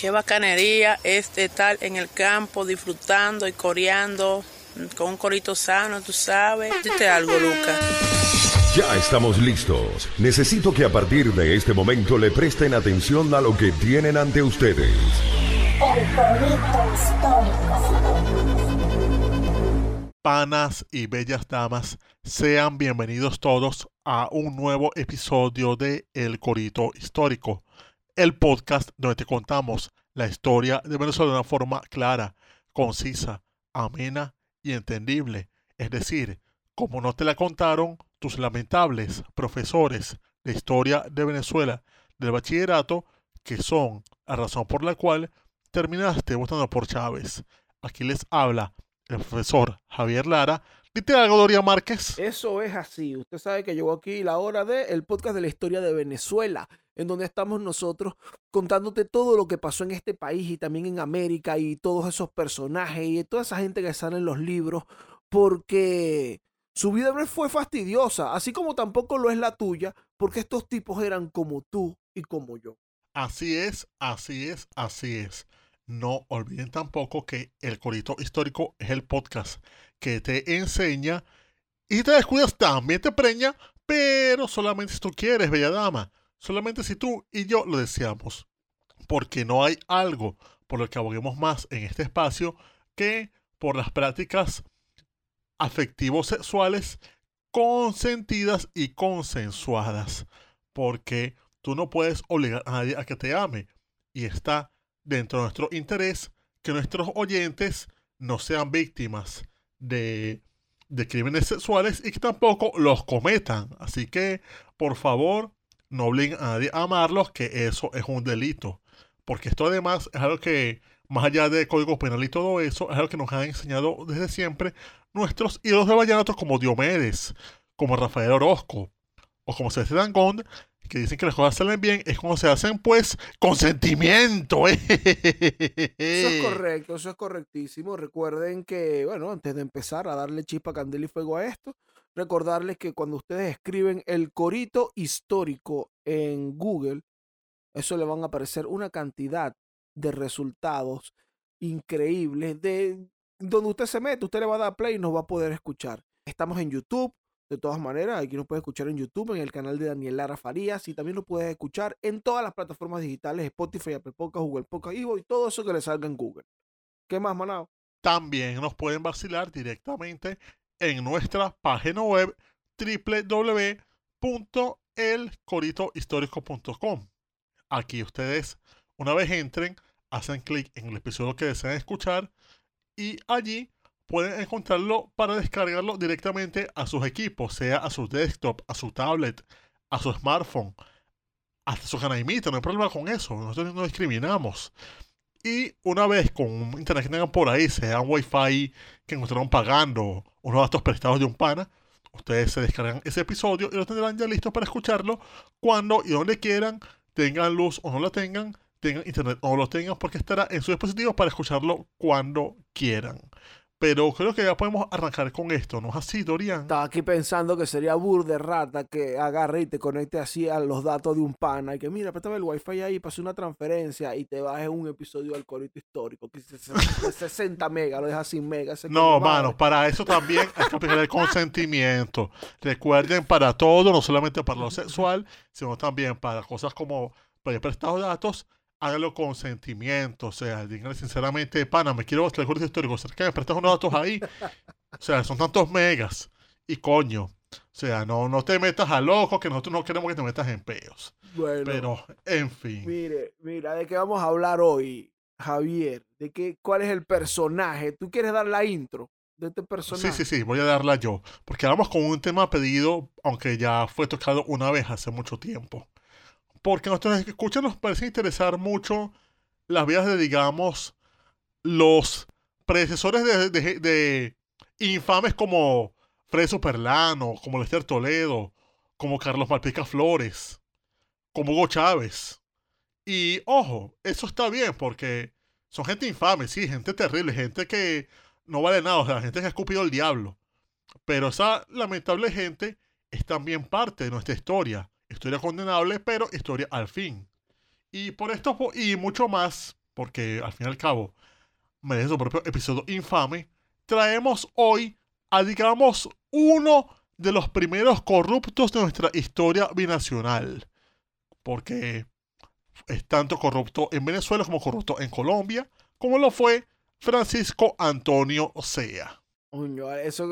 Qué bacanería es estar en el campo disfrutando y coreando con un corito sano, tú sabes. Dite algo, Lucas. Ya estamos listos. Necesito que a partir de este momento le presten atención a lo que tienen ante ustedes. El corito histórico. Panas y bellas damas, sean bienvenidos todos a un nuevo episodio de El Corito Histórico, el podcast donde te contamos la historia de Venezuela de una forma clara, concisa, amena y entendible. Es decir, como no te la contaron tus lamentables profesores de historia de Venezuela del bachillerato, que son la razón por la cual terminaste votando por Chávez. Aquí les habla el profesor Javier Lara. Dite algo, Doria Márquez. Eso es así. Usted sabe que llegó aquí la hora del podcast de la historia de Venezuela, en donde estamos nosotros contándote todo lo que pasó en este país y también en América y todos esos personajes y toda esa gente que sale en los libros, porque su vida no fue fastidiosa, así como tampoco lo es la tuya, porque estos tipos eran como tú y como yo. Así es, así es, así es. No olviden tampoco que el Corito Histórico es el podcast que te enseña y te descuidas también te preña, pero solamente si tú quieres, bella dama. Solamente si tú y yo lo deseamos. Porque no hay algo por lo que aboguemos más en este espacio que por las prácticas afectivos sexuales consentidas y consensuadas. Porque tú no puedes obligar a nadie a que te ame. Y está dentro de nuestro interés que nuestros oyentes no sean víctimas de, de crímenes sexuales y que tampoco los cometan. Así que, por favor, no obliguen a nadie a amarlos, que eso es un delito. Porque esto además es algo que, más allá de código penal y todo eso, es algo que nos han enseñado desde siempre nuestros ídolos de vallenatos como Diomedes, como Rafael Orozco, o como Celeste Gond, que dicen que las cosas salen bien, es como se hacen pues con sentimiento. Eso es correcto, eso es correctísimo. Recuerden que, bueno, antes de empezar a darle chispa, candela y fuego a esto, recordarles que cuando ustedes escriben el corito histórico en Google, eso le van a aparecer una cantidad de resultados increíbles de donde usted se mete, usted le va a dar play y nos va a poder escuchar. Estamos en YouTube, de todas maneras, aquí nos puedes escuchar en YouTube, en el canal de Daniel Lara Farías, y también lo puedes escuchar en todas las plataformas digitales, Spotify, Apple Podcast, Google Podcast, y todo eso que le salga en Google. ¿Qué más, Manao? También nos pueden vacilar directamente en nuestra página web www.elcoritohistórico.com. Aquí ustedes, una vez entren, hacen clic en el episodio que desean escuchar y allí pueden encontrarlo para descargarlo directamente a sus equipos, sea a su desktop, a su tablet, a su smartphone, hasta su canaimita, no hay problema con eso, nosotros no discriminamos. Y una vez con internet que tengan por ahí, sea un wifi que encontraron pagando, unos datos prestados de un pana, ustedes se descargan ese episodio y lo tendrán ya listo para escucharlo cuando y donde quieran, tengan luz o no la tengan, tengan internet o no lo tengan, porque estará en su dispositivo para escucharlo cuando quieran. Pero creo que ya podemos arrancar con esto, ¿no es así, Dorian? Estaba aquí pensando que sería bur de rata que agarre y te conecte así a los datos de un pana y que mira, préstame el wifi ahí, pase una transferencia y te bajes un episodio del corito histórico que es de 60 megas, lo dejas sin megas. No, mano, para eso también hay que aplicar el consentimiento. Recuerden, para todo, no solamente para lo sexual, sino también para cosas como pedir prestados datos, hágalo con sentimiento, o sea, díganle sinceramente, pana, me quiero mostrar el curso histórico, que me prestas unos datos ahí, o sea, son tantos megas, y coño, o sea, no, no te metas a loco, que nosotros no queremos que te metas en peos. Bueno, Pero, en fin. Mire, mira, ¿de qué vamos a hablar hoy, Javier? ¿De qué, cuál es el personaje? ¿Tú quieres dar la intro de este personaje? Sí, sí, sí, voy a darla yo, porque vamos con un tema pedido, aunque ya fue tocado una vez hace mucho tiempo porque a nuestros escuchas nos parece interesar mucho las vidas de, digamos, los predecesores de, infames como Fred Superlano, como Lester Toledo, como Carlos Malpica Flores, como Hugo Chávez. Y ojo, eso está bien porque son gente infame, sí, gente terrible, gente que no vale nada, o sea, gente que ha escupido el diablo. Pero esa lamentable gente es también parte de nuestra historia historia condenable, pero historia al fin. Y por esto y mucho más, porque al fin y al cabo merece su propio episodio infame, traemos hoy a, digamos, uno de los primeros corruptos de nuestra historia binacional. Porque es tanto corrupto en Venezuela como corrupto en Colombia, como lo fue Francisco Antonio Sea. Eso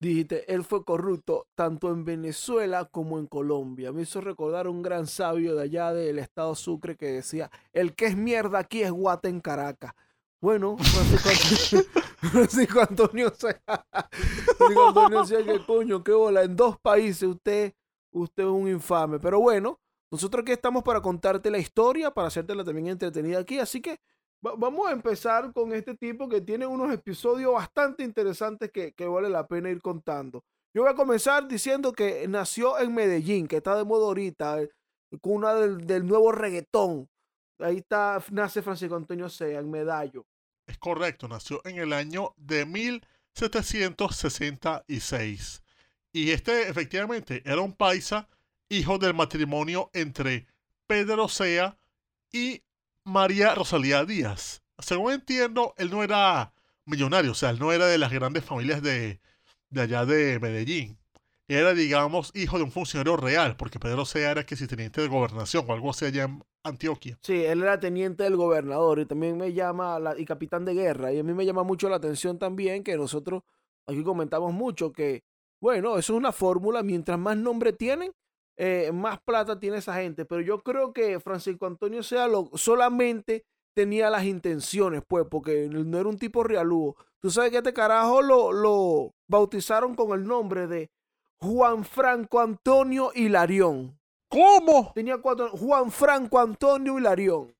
dijiste, él fue corrupto tanto en Venezuela como en Colombia. Me hizo recordar un gran sabio de allá del estado Sucre que decía, el que es mierda aquí es guata en Caracas. Bueno, Francisco Antonio, Sea, Francisco Antonio Sea, que coño, qué bola, en dos países usted, usted es un infame. Pero bueno, nosotros aquí estamos para contarte la historia, para hacértela también entretenida aquí, así que vamos a empezar con este tipo que tiene unos episodios bastante interesantes que, vale la pena ir contando. Yo voy a comenzar diciendo que nació en Medellín, que está de moda ahorita, eh, cuna del, del nuevo reggaetón. Ahí está, nace Francisco Antonio Sea, en Medallo. Es correcto, nació en el año de 1766. Y este efectivamente era un paisa, hijo del matrimonio entre Pedro Sea y María Rosalía Díaz. Según entiendo, él no era millonario, o sea, él no era de las grandes familias de, allá de Medellín. Era, digamos, hijo de un funcionario real, porque Pedro Sea era que si teniente de gobernación o algo así allá en Antioquia. Sí, él era teniente del gobernador y también me llama, y capitán de guerra, y a mí me llama mucho la atención también que nosotros aquí comentamos mucho que, bueno, eso es una fórmula, mientras más nombre tienen, eh, más plata tiene esa gente. Pero yo creo que Francisco Antonio Sea lo, solamente tenía las intenciones, pues, porque no era un tipo realudo. Tú sabes que este carajo lo, lo bautizaron con el nombre de Juan Franco Antonio Hilarión. ¿Cómo? Tenía cuatro. Juan Franco Antonio Hilarión.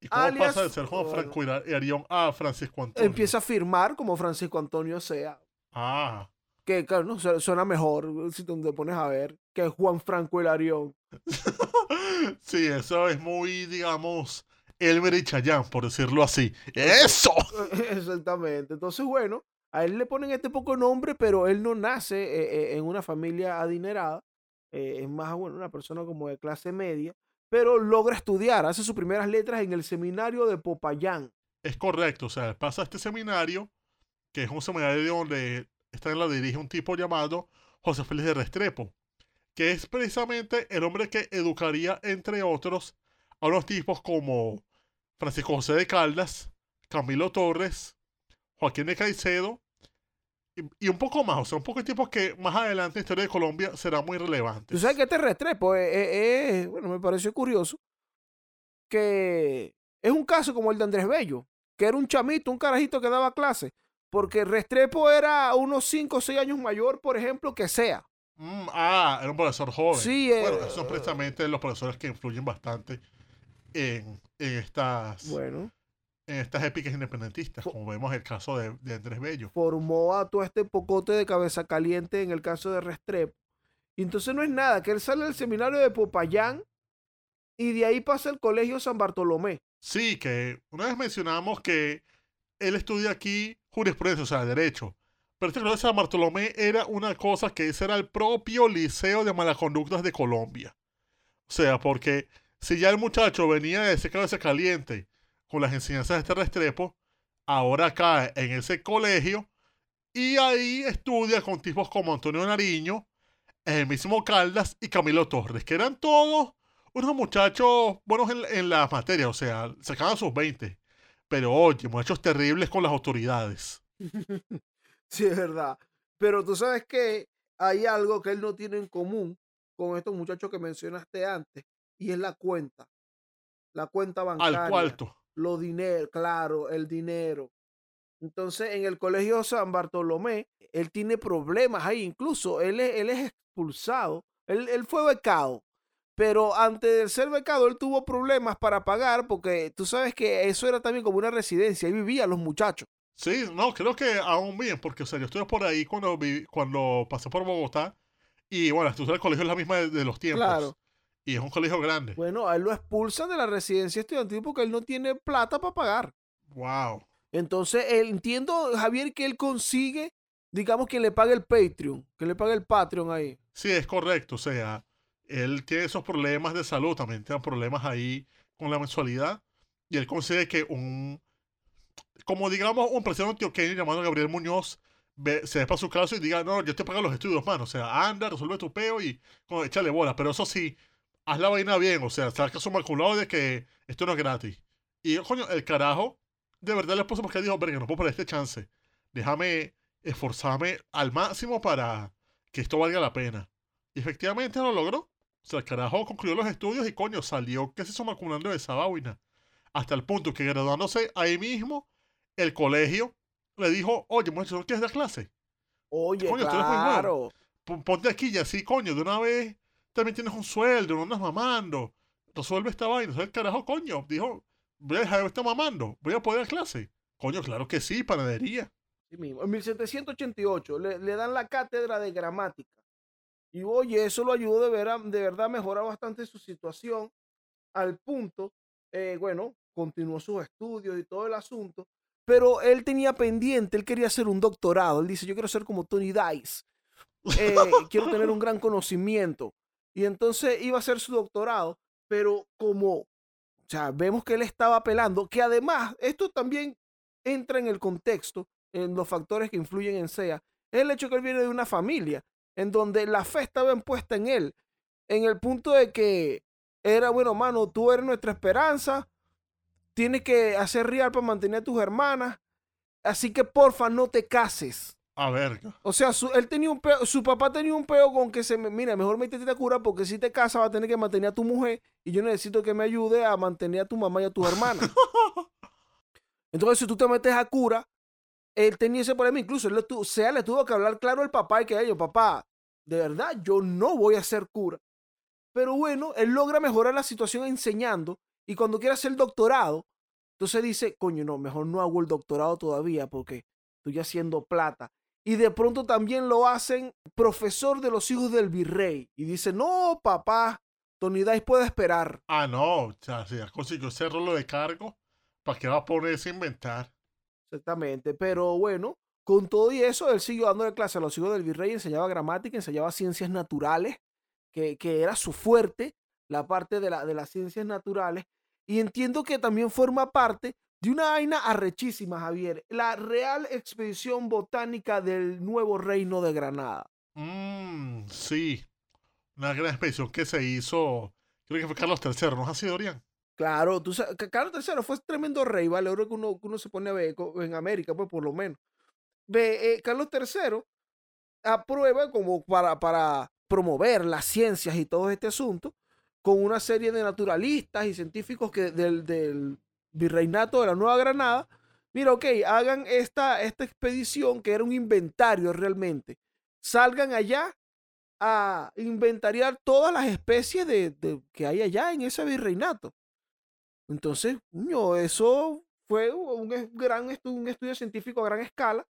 ¿Y cómo pasa de ser Juan Franco Hilarión a Francisco Antonio? Empieza a firmar como Francisco Antonio Sea. Ah que claro, no, suena mejor si te pones a ver que Juan Franco Hilarión. sí, eso es muy, digamos, Elmer y Chayán, por decirlo así. ¡Eso! Exactamente. Entonces, bueno, a él le ponen este poco nombre, pero él no nace eh, eh, en una familia adinerada. Eh, es más, bueno, una persona como de clase media, pero logra estudiar, hace sus primeras letras en el seminario de Popayán. Es correcto, o sea, pasa este seminario, que es un seminario donde esta la dirige un tipo llamado José Félix de Restrepo, que es precisamente el hombre que educaría, entre otros, a unos tipos como Francisco José de Caldas, Camilo Torres, Joaquín de Caicedo y, un poco más, o sea, un poco de tipos que más adelante en la historia de Colombia será muy relevante. Tú sabes que este Restrepo es, bueno, me pareció curioso que es un caso como el de Andrés Bello, que era un chamito, un carajito que daba clase porque Restrepo era unos 5 o 6 años mayor, por ejemplo, que sea. Mm, ah, era un profesor joven. Sí, bueno, esos son precisamente los profesores que influyen bastante en, estas. Bueno. En estas épicas independentistas, como vemos el caso de, Andrés Bello. Formó a todo este pocote de cabeza caliente en el caso de Restrepo. Y entonces no es nada, que él sale del seminario de Popayán y de ahí pasa el colegio San Bartolomé. Sí, que una vez mencionamos que él estudia aquí jurisprudencia, o sea, derecho. Pero este colegio de Bartolomé era una cosa que ese era el propio Liceo de Malas Conductas de Colombia. O sea, porque si ya el muchacho venía de ese cabeza caliente con las enseñanzas de este Restrepo, ahora cae en ese colegio y ahí estudia con tipos como Antonio Nariño, el mismo Caldas y Camilo Torres, que eran todos unos muchachos buenos en, en las materias, o sea, sacaban sus 20. Pero oye, muchachos terribles con las autoridades. sí, es verdad. Pero tú sabes que hay algo que él no tiene en común con estos muchachos que mencionaste antes, y es la cuenta. La cuenta bancaria. Al cuarto. Los dinero, claro, el dinero. Entonces, en el colegio San Bartolomé, él tiene problemas ahí. Incluso él es, él es expulsado. Él, él fue becado pero antes de ser becado, él tuvo problemas para pagar porque tú sabes que eso era también como una residencia, ahí vivían los muchachos. Sí, no, creo que aún bien, porque o sea, yo estuve por ahí cuando, cuando pasé por Bogotá y bueno, el colegio es la misma de, los tiempos. Claro. Y es un colegio grande. Bueno, a él lo expulsan de la residencia estudiantil porque él no tiene plata para pagar. Wow. Entonces, entiendo, Javier, que él consigue, digamos, que le pague el Patreon, que le pague el Patreon ahí. Sí, es correcto. O sea, él tiene esos problemas de salud, también tiene problemas ahí con la mensualidad. y él consigue que un, como digamos, un presidente antioqueño llamado Gabriel Muñoz se ve para su caso y diga, no, yo te pago los estudios, mano, o sea, anda, resuelve tu peo y como, échale bola, pero eso sí, haz la vaina bien, o sea, saca su maculado de que esto no es gratis. Y coño, el carajo, de verdad le puso porque dijo, verga, no puedo perder este chance, déjame esforzarme al máximo para que esto valga la pena. Y efectivamente lo logró. O sea, el carajo concluyó los estudios y coño, salió que se hizo maculando de esa vaina. Hasta el punto que graduándose ahí mismo, el colegio le dijo, oye, muchacho, ¿no quieres dar clase? Oye, claro. Ponte aquí y así, coño, de una vez también tienes un sueldo, no andas mamando. Resuelve esta vaina. Entonces el carajo, coño, dijo, voy a dejar de estar mamando, voy a poder dar clase. Coño, claro que sí, panadería. Sí mismo. En 1788 le, le dan la cátedra de gramática. Y oye, eso lo ayudó de, ver, de verdad a mejorar bastante su situación al punto, eh, bueno, continuó sus estudios y todo el asunto, pero él tenía pendiente, él quería hacer un doctorado. Él dice, yo quiero ser como Tony Dice, eh, quiero tener un gran conocimiento. Y entonces iba a hacer su doctorado, pero como, o sea, vemos que él estaba apelando, que además esto también entra en el contexto, en los factores que influyen en SEA, es el hecho que él viene de una familia en donde la fe estaba impuesta en él, en el punto de que era, bueno, mano, tú eres nuestra esperanza, tienes que hacer real para mantener a tus hermanas. Así que porfa, no te cases. A ver. O sea, su, él tenía un su papá tenía un peo con que se me, mira, mejor métete a cura porque si te casas va a tener que mantener a tu mujer y yo necesito que me ayude a mantener a tu mamá y a tus hermanas. Entonces, si tú te metes a cura, él tenía ese problema, incluso él le sea, le tuvo que hablar claro al papá y que ellos, papá, de verdad, yo no voy a ser cura. Pero bueno, él logra mejorar la situación enseñando y cuando quiere hacer el doctorado, entonces dice, coño, no, mejor no hago el doctorado todavía porque estoy haciendo plata. Y de pronto también lo hacen profesor de los hijos del virrey. Y dice, no, papá, Tony Dice puede esperar. Ah, no, si ya consiguió ese rolo de cargo, ¿para qué va a ponerse a inventar? Exactamente, pero bueno, con todo y eso, él siguió dándole clase a los hijos del virrey, enseñaba gramática, enseñaba ciencias naturales, que, que era su fuerte, la parte de, la, de las ciencias naturales. Y entiendo que también forma parte de una vaina arrechísima, Javier, la Real Expedición Botánica del Nuevo Reino de Granada. Mm, sí, una gran expedición que se hizo, creo que fue Carlos III, ¿no es así, Dorian? Claro, tú sabes, Carlos III fue tremendo rey, ¿vale? Ahora que uno, uno se pone a ver en América, pues por lo menos. Ve, eh, Carlos III aprueba como para, para promover las ciencias y todo este asunto, con una serie de naturalistas y científicos que del, virreinato de la Nueva Granada, mira, ok, hagan esta, esta expedición que era un inventario realmente. Salgan allá a inventariar todas las especies de, que hay allá en ese virreinato. Entonces, eso fue un gran estudio, un estudio científico a gran escala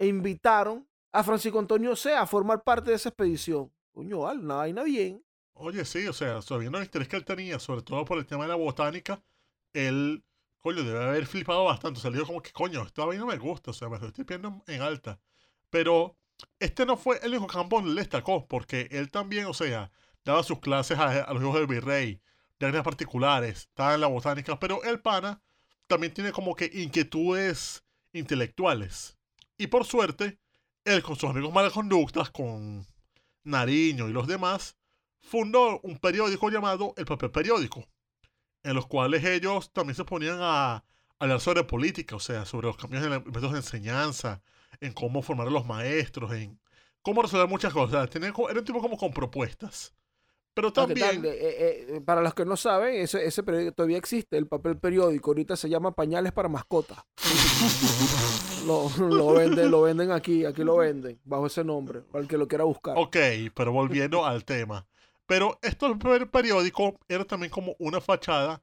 e invitaron a Francisco Antonio Sea a formar parte de esa expedición. Coño, una vaina bien. Oye, sí, o sea, sabiendo el interés que él tenía, sobre todo por el tema de la botánica, él, coño, debe haber flipado bastante. Dijo como que, coño, esta vaina me gusta, o sea, me estoy pidiendo en alta. Pero este no fue el único campo donde él destacó, porque él también, o sea, daba sus clases a, los hijos del virrey, de áreas particulares, estaba en la botánica, pero el pana también tiene como que inquietudes intelectuales. Y por suerte, él con sus amigos malas conductas, con Nariño y los demás, fundó un periódico llamado El Papel Periódico, en los cuales ellos también se ponían a, hablar sobre política, o sea, sobre los cambios en los métodos de enseñanza, en cómo formar a los maestros, en cómo resolver muchas cosas. era un tipo como con propuestas. Pero también... Eh, eh, eh, para los que no saben, ese, ese periódico todavía existe, el papel periódico. Ahorita se llama Pañales para Mascotas. lo, lo, venden, lo venden aquí, aquí lo venden, bajo ese nombre, para el que lo quiera buscar. Ok, pero volviendo al tema. Pero esto el periódico era también como una fachada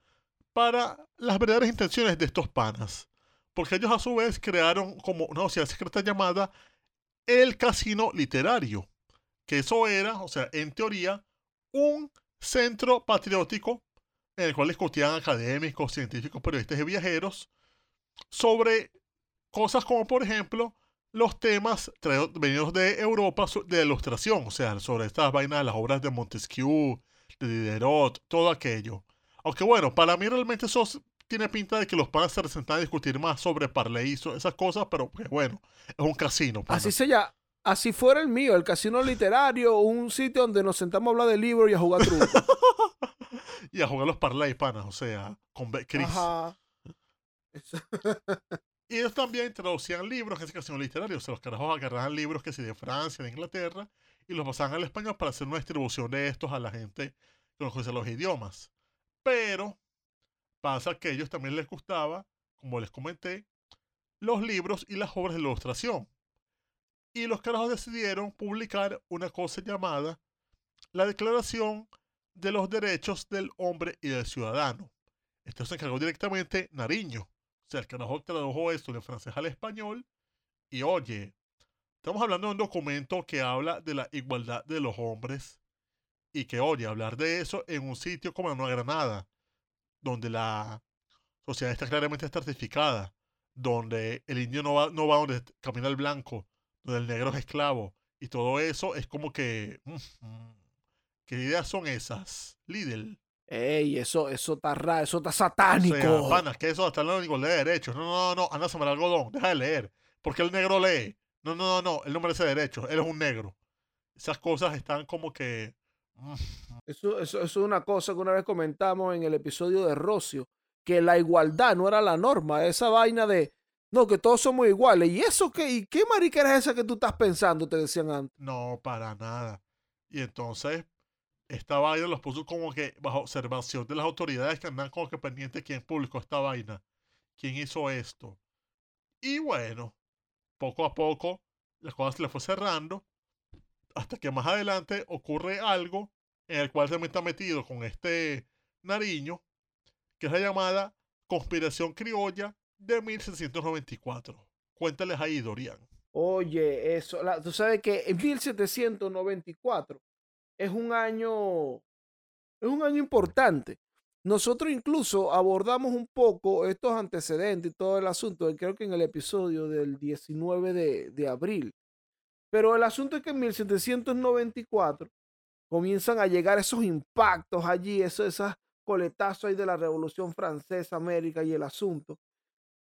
para las verdaderas intenciones de estos panas. Porque ellos a su vez crearon como una sociedad secreta llamada el Casino Literario. Que eso era, o sea, en teoría, un centro patriótico en el cual discutían académicos, científicos, periodistas y viajeros sobre cosas como, por ejemplo, los temas venidos de Europa de ilustración, o sea, sobre estas vainas de las obras de Montesquieu, de Diderot, todo aquello. Aunque bueno, para mí realmente esos tiene pinta de que los panas se sentan a discutir más sobre Parley y esas cosas, pero pues, bueno, es un casino. Así se llama. Así fuera el mío, el casino literario, un sitio donde nos sentamos a hablar de libros y a jugar truco. y a jugar los parlay, panas, o sea, con Chris. Ajá. y ellos también traducían libros en ese casino literario. O sea, los carajos agarraban libros que sí de Francia, de Inglaterra, y los pasaban al español para hacer una distribución de estos a la gente que no los idiomas. Pero pasa que a ellos también les gustaba, como les comenté, los libros y las obras de ilustración y los carajos decidieron publicar una cosa llamada la Declaración de los Derechos del Hombre y del Ciudadano. Esto se encargó directamente Nariño. Sea, el tradujo esto de francés al español. Y oye, estamos hablando de un documento que habla de la igualdad de los hombres. Y que, oye, hablar de eso en un sitio como Nueva Granada, donde la sociedad está claramente estratificada, donde el indio no va, no va donde camina el blanco, donde el negro es esclavo y todo eso es como que ¿qué ideas son esas? Lidl. Ey, eso, eso está raro, eso está satánico. O sea, panas, que eso está hablando de de derechos. No, no, no, anda a algodón, deja de leer. Porque el negro lee. No, no, no, no, él no merece derechos, él es un negro. Esas cosas están como que. Eso, eso, eso es una cosa que una vez comentamos en el episodio de Rocio, que la igualdad no era la norma, esa vaina de no, que todos somos iguales. ¿Y eso qué? ¿Y qué marica es esa que tú estás pensando? Te decían antes. No, para nada. Y entonces, esta vaina los puso como que bajo observación de las autoridades que andan como que pendientes quién publicó esta vaina. ¿Quién hizo esto? Y bueno, poco a poco, las cosas se le fue cerrando. Hasta que más adelante ocurre algo en el cual se me está metido con este Nariño, que es la llamada conspiración criolla de 1794. Cuéntales ahí, Dorian. Oye, eso, tú sabes que en 1794 es un año, es un año importante. Nosotros incluso abordamos un poco estos antecedentes y todo el asunto, creo que en el episodio del 19 de, de abril. Pero el asunto es que en 1794 comienzan a llegar esos impactos allí, esos, esos coletazos ahí de la Revolución Francesa, América y el asunto.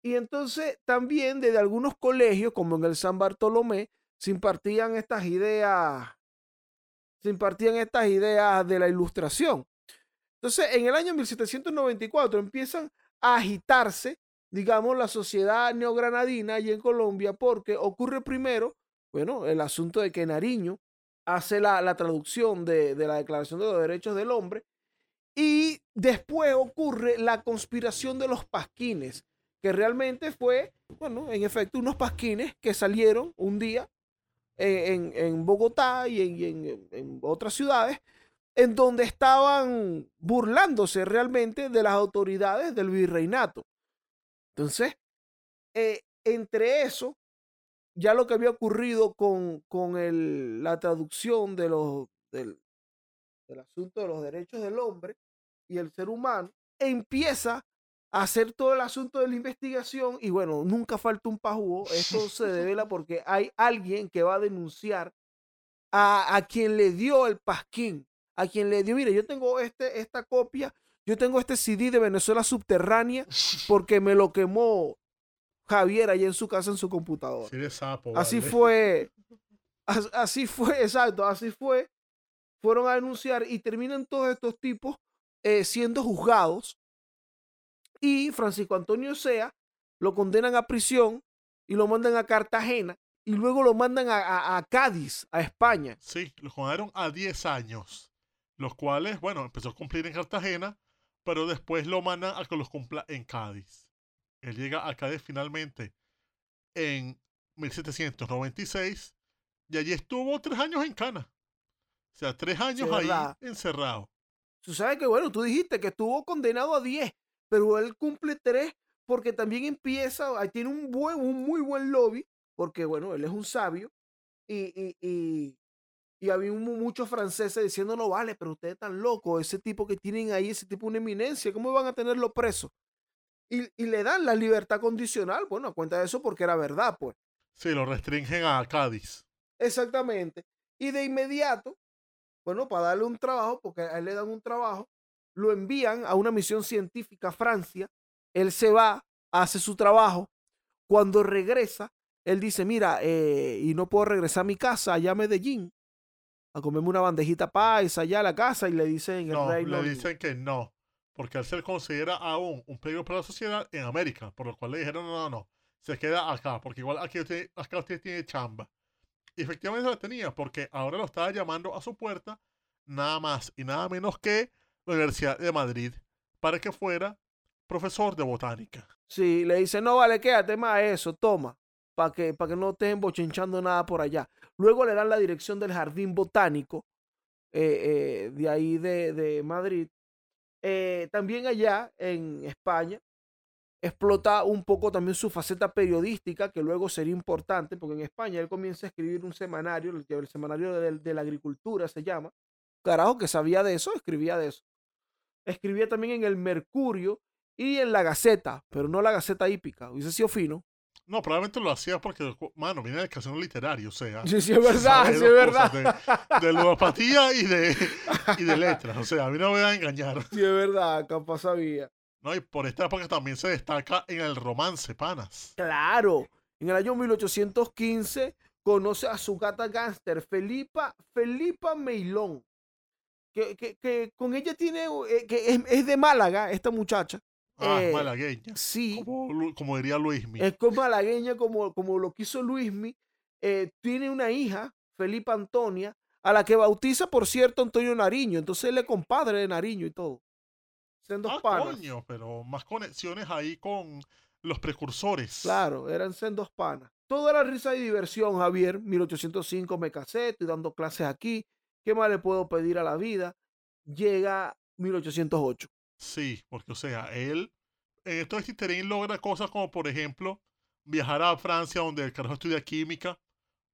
Y entonces también desde algunos colegios, como en el San Bartolomé, se impartían estas ideas, se impartían estas ideas de la ilustración. Entonces, en el año 1794 empiezan a agitarse, digamos, la sociedad neogranadina allí en Colombia, porque ocurre primero, bueno, el asunto de que Nariño hace la, la traducción de, de la Declaración de los Derechos del Hombre, y después ocurre la conspiración de los pasquines, que realmente fue, bueno, en efecto, unos pasquines que salieron un día eh, en, Bogotá y, en, otras ciudades, en donde estaban burlándose realmente de las autoridades del virreinato. Entonces, eh, entre eso, ya lo que había ocurrido con, con la traducción de los, del, del asunto de los derechos del hombre y el ser humano, empieza hacer todo el asunto de la investigación y bueno, nunca falta un pajugo. Esto se devela porque hay alguien que va a denunciar a, a, quien le dio el pasquín, a quien le dio, mire, yo tengo este, esta copia, yo tengo este CD de Venezuela subterránea porque me lo quemó Javier allá en su casa en su computadora. así fue, así fue, exacto, así fue. Fueron a denunciar y terminan todos estos tipos eh, siendo juzgados y Francisco Antonio Sea lo condenan a prisión y lo mandan a Cartagena y luego lo mandan a, Cádiz, a España. Sí, lo condenaron a 10 años, los cuales, bueno, empezó a cumplir en Cartagena, pero después lo mandan a que los cumpla en Cádiz. Él llega a Cádiz finalmente en 1796 y allí estuvo tres años en Cana. O sea, tres años ahí encerrado. Tú sabes que, bueno, tú dijiste que estuvo condenado a 10, pero él cumple tres porque también empieza, tiene un, buen, un muy buen lobby, porque bueno, él es un sabio y, y, y, había muchos franceses diciendo, no vale, pero ustedes están locos, ese tipo que tienen ahí, ese tipo una eminencia, ¿cómo van a tenerlo preso? Y, y, le dan la libertad condicional, bueno, a cuenta de eso porque era verdad, pues. Sí, lo restringen a Cádiz. Exactamente. Y de inmediato, bueno, para darle un trabajo, porque a él le dan un trabajo, lo envían a una misión científica a Francia, Él se va, hace su trabajo. Cuando regresa, él dice, mira, eh, y no puedo regresar a mi casa, allá a Medellín, a comerme una bandejita paisa allá a la casa y le dicen el No, le dicen que no, porque él se considera aún un peligro para la sociedad en América, por lo cual le dijeron, no, no, no, se queda acá, porque igual aquí usted, acá usted tiene chamba. Y efectivamente la tenía, porque ahora lo estaba llamando a su puerta, nada más y nada menos que Universidad de Madrid, para que fuera profesor de botánica. Sí, le dice, no vale, quédate más eso, toma, para que, para que no estén bochinchando nada por allá. Luego le dan la dirección del jardín botánico eh, eh, de ahí de, de Madrid. Eh, también allá en España explota un poco también su faceta periodística, que luego sería importante, porque en España él comienza a escribir un semanario, el, el semanario de, de la agricultura se llama. Carajo, que sabía de eso, escribía de eso. Escribía también en el Mercurio y en la Gaceta, pero no la Gaceta hípica, hubiese sido fino. No, probablemente lo hacía porque, mano, viene del casino literario, o sea. Sí, sí, es verdad, sí, es verdad. De, de ludopatía y de, y de letras, o sea, a mí no me voy a engañar. Sí, es verdad, capaz sabía. No, y por esta época también se destaca en el romance, panas. Claro, en el año 1815 conoce a su gata gángster, Felipa, Felipa Meilón, que, que- que con ella tiene, eh, que es, es de Málaga, esta muchacha. Ah, Eh, malagueña. Sí, Como, como diría Luismi. es con malagueña como, como lo quiso Luismi. Eh, tiene una hija, Felipa Antonia, a la que bautiza, por cierto, Antonio Nariño. Entonces él es compadre de Nariño y todo. Sendos ah, panas. coño, pero más conexiones ahí con los precursores. Claro, eran sendos panas. Todo era risa y diversión, Javier. 1805 me casé, estoy dando clases aquí. ¿Qué más le puedo pedir a la vida? Llega 1808. Sí, porque, o sea, él en esto de Cisterín logra cosas como, por ejemplo, viajar a Francia, donde el carajo estudia química,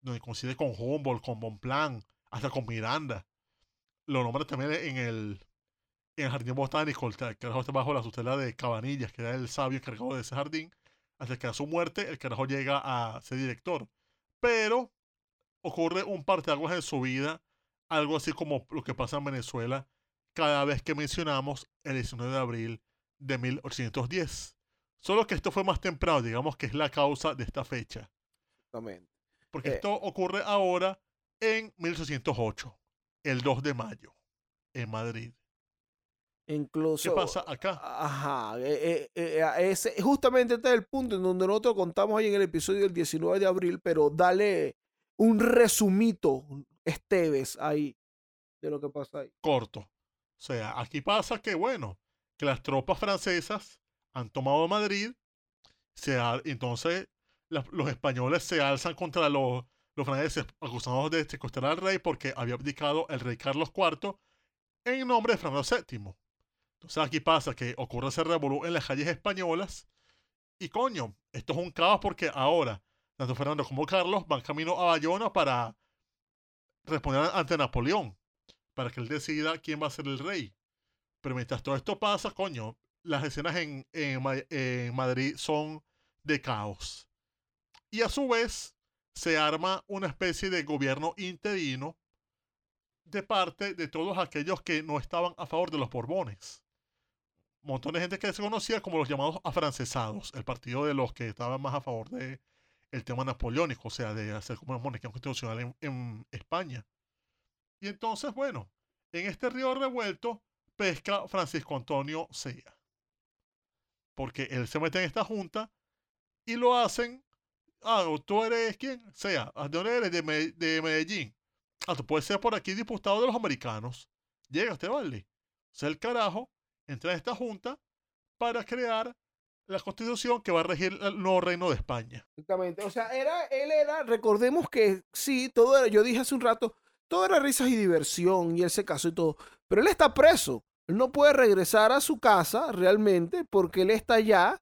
donde coincide con Humboldt, con Bonpland, hasta con Miranda. Lo nombra también en el, en el jardín botánico, el carajo está bajo la tutela de Cabanillas, que era el sabio encargado de ese jardín. Hasta que a su muerte, el carajo llega a ser director. Pero ocurre un parteaguas en su vida, algo así como lo que pasa en Venezuela cada vez que mencionamos el 19 de abril de 1810. Solo que esto fue más temprano, digamos que es la causa de esta fecha. Exactamente. Porque Eh. esto ocurre ahora en 1808, el 2 de mayo, en Madrid. Incluso. ¿Qué pasa acá? Ajá. eh, eh, eh, ese, justamente este es el punto en donde nosotros contamos ahí en el episodio del 19 de abril, pero dale un resumito, Esteves, ahí, de lo que pasa ahí. Corto. O sea, aquí pasa que, bueno, que las tropas francesas han tomado Madrid, se entonces los españoles se alzan contra los, los franceses acusados de secuestrar al rey porque había abdicado el rey Carlos IV en nombre de Fernando VII. Entonces aquí pasa que ocurre ese revolú en las calles españolas y coño, esto es un caos porque ahora tanto Fernando como Carlos van camino a Bayona para responder ante Napoleón, para que él decida quién va a ser el rey. Pero mientras todo esto pasa, coño, las escenas en, en en Madrid son de caos. Y a su vez se arma una especie de gobierno interino de parte de todos aquellos que no estaban a favor de los Borbones. Montón de gente que se conocía como los llamados afrancesados, el partido de los que estaban más a favor de el tema napoleónico, o sea, de hacer como una monarquía constitucional en, España. Y entonces, bueno, en este río revuelto pesca Francisco Antonio Sea. Porque él se mete en esta junta y lo hacen. Ah, tú eres quién? Sea. ¿De dónde eres? De, Me- de Medellín. Ah, tú puedes ser por aquí diputado de los americanos. Llegaste, vale. O sea, el carajo entra en esta junta para crear la constitución que va a regir el nuevo reino de España. Exactamente. O sea, era, él era, recordemos que sí, todo era, yo dije hace un rato, todo era risas y diversión y él se casó y todo, pero él está preso. Él no puede regresar a su casa realmente porque él está ya